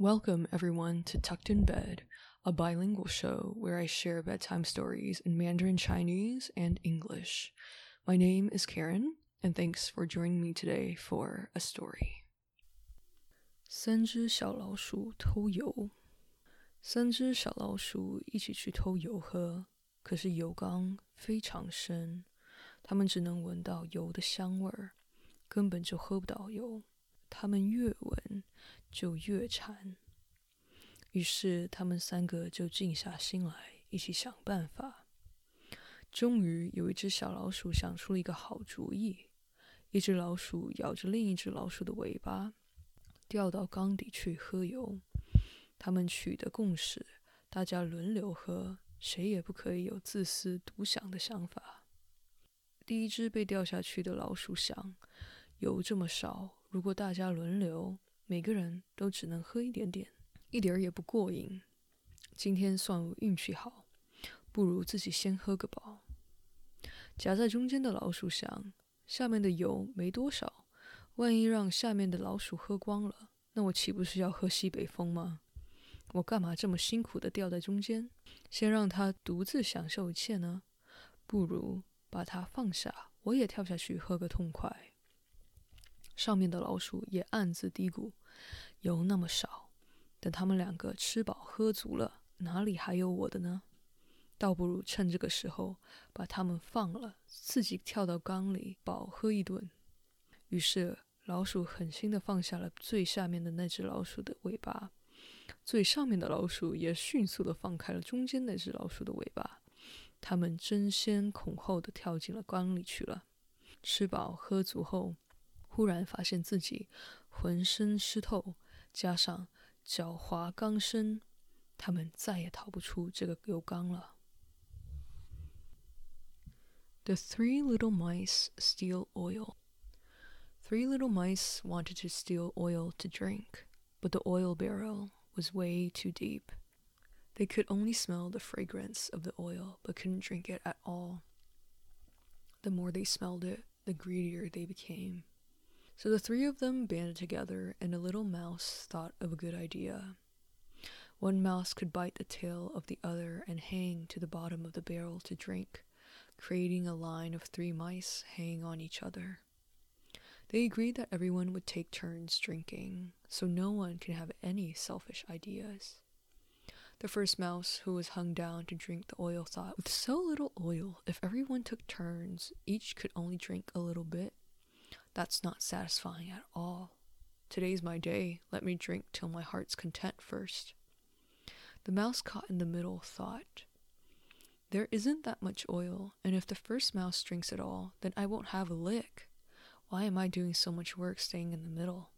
Welcome, everyone, to Tucked in Bed, a bilingual show where I share bedtime stories in Mandarin Chinese and English. My name is Karen, and thanks for joining me today for a story. 三只小老鼠偷油。三只小老鼠一起去偷油喝，可是油缸非常深，它们只能闻到油的香味儿，根本就喝不到油。它们越闻 就越馋，于是他们三个就静下心来，一起想办法。终于有一只小老鼠想出了一个好主意，一只老鼠咬着另一只老鼠的尾巴，掉到缸底去喝油。他们取得共识，大家轮流喝，谁也不可以有自私独享的想法。第一只被掉下去的老鼠想：油这么少。如果大家轮流，每个人都只能喝一点点，一点儿也不过瘾。今天算我运气好，不如自己先喝个饱。夹在中间的老鼠想：下面的油没多少，万一让下面的老鼠喝光了，那我岂不是要喝西北风吗？我干嘛这么辛苦的吊在中间，先让它独自享受一切呢？不如把它放下，我也跳下去喝个痛快。上面的老鼠也暗自嘀咕：“油那么少，等他们两个吃饱喝足了，哪里还有我的呢？倒不如趁这个时候把它们放了，自己跳到缸里饱喝一顿。”于是老鼠狠心地放下了最下面的那只老鼠的尾巴，最上面的老鼠也迅速地放开了中间那只老鼠的尾巴，它们争先恐后地跳进了缸里去了。吃饱喝足后。忽然发现自己浑身湿透，加上脚滑缸深，他们再也逃不出这个油缸了。The three little mice steal oil. Three little mice wanted to steal oil to drink, but the oil barrel was way too deep. They could only smell the fragrance of the oil, but couldn't drink it at all. The more they smelled it, the greedier they became. So the three of them banded together, and a little mouse thought of a good idea. One mouse could bite the tail of the other and hang to the bottom of the barrel to drink, creating a line of three mice hanging on each other. They agreed that everyone would take turns drinking, so no one can have any selfish ideas. The first mouse, who was hung down to drink the oil, thought, With so little oil, if everyone took turns, each could only drink a little bit, that's not satisfying at all. Today's my day. Let me drink till my heart's content first. The mouse caught in the middle thought, There isn't that much oil, and if the first mouse drinks it all, then I won't have a lick. Why am I doing so much work staying in the middle?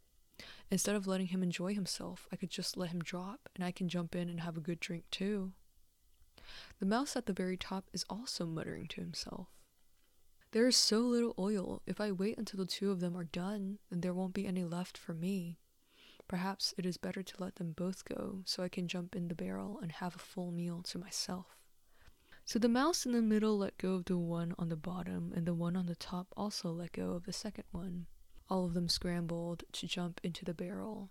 Instead of letting him enjoy himself, I could just let him drop, and I can jump in and have a good drink too. The mouse at the very top is also muttering to himself. There is so little oil. If I wait until the two of them are done, then there won't be any left for me. Perhaps it is better to let them both go so I can jump in the barrel and have a full meal to myself. So the mouse in the middle let go of the one on the bottom, and the one on the top also let go of the second one. All of them scrambled to jump into the barrel.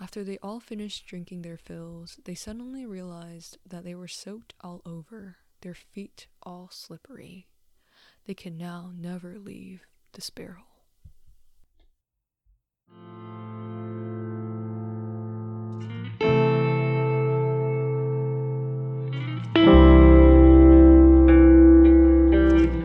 After they all finished drinking their fills, they suddenly realized that they were soaked all over, their feet all slippery. They can now never leave the barrel.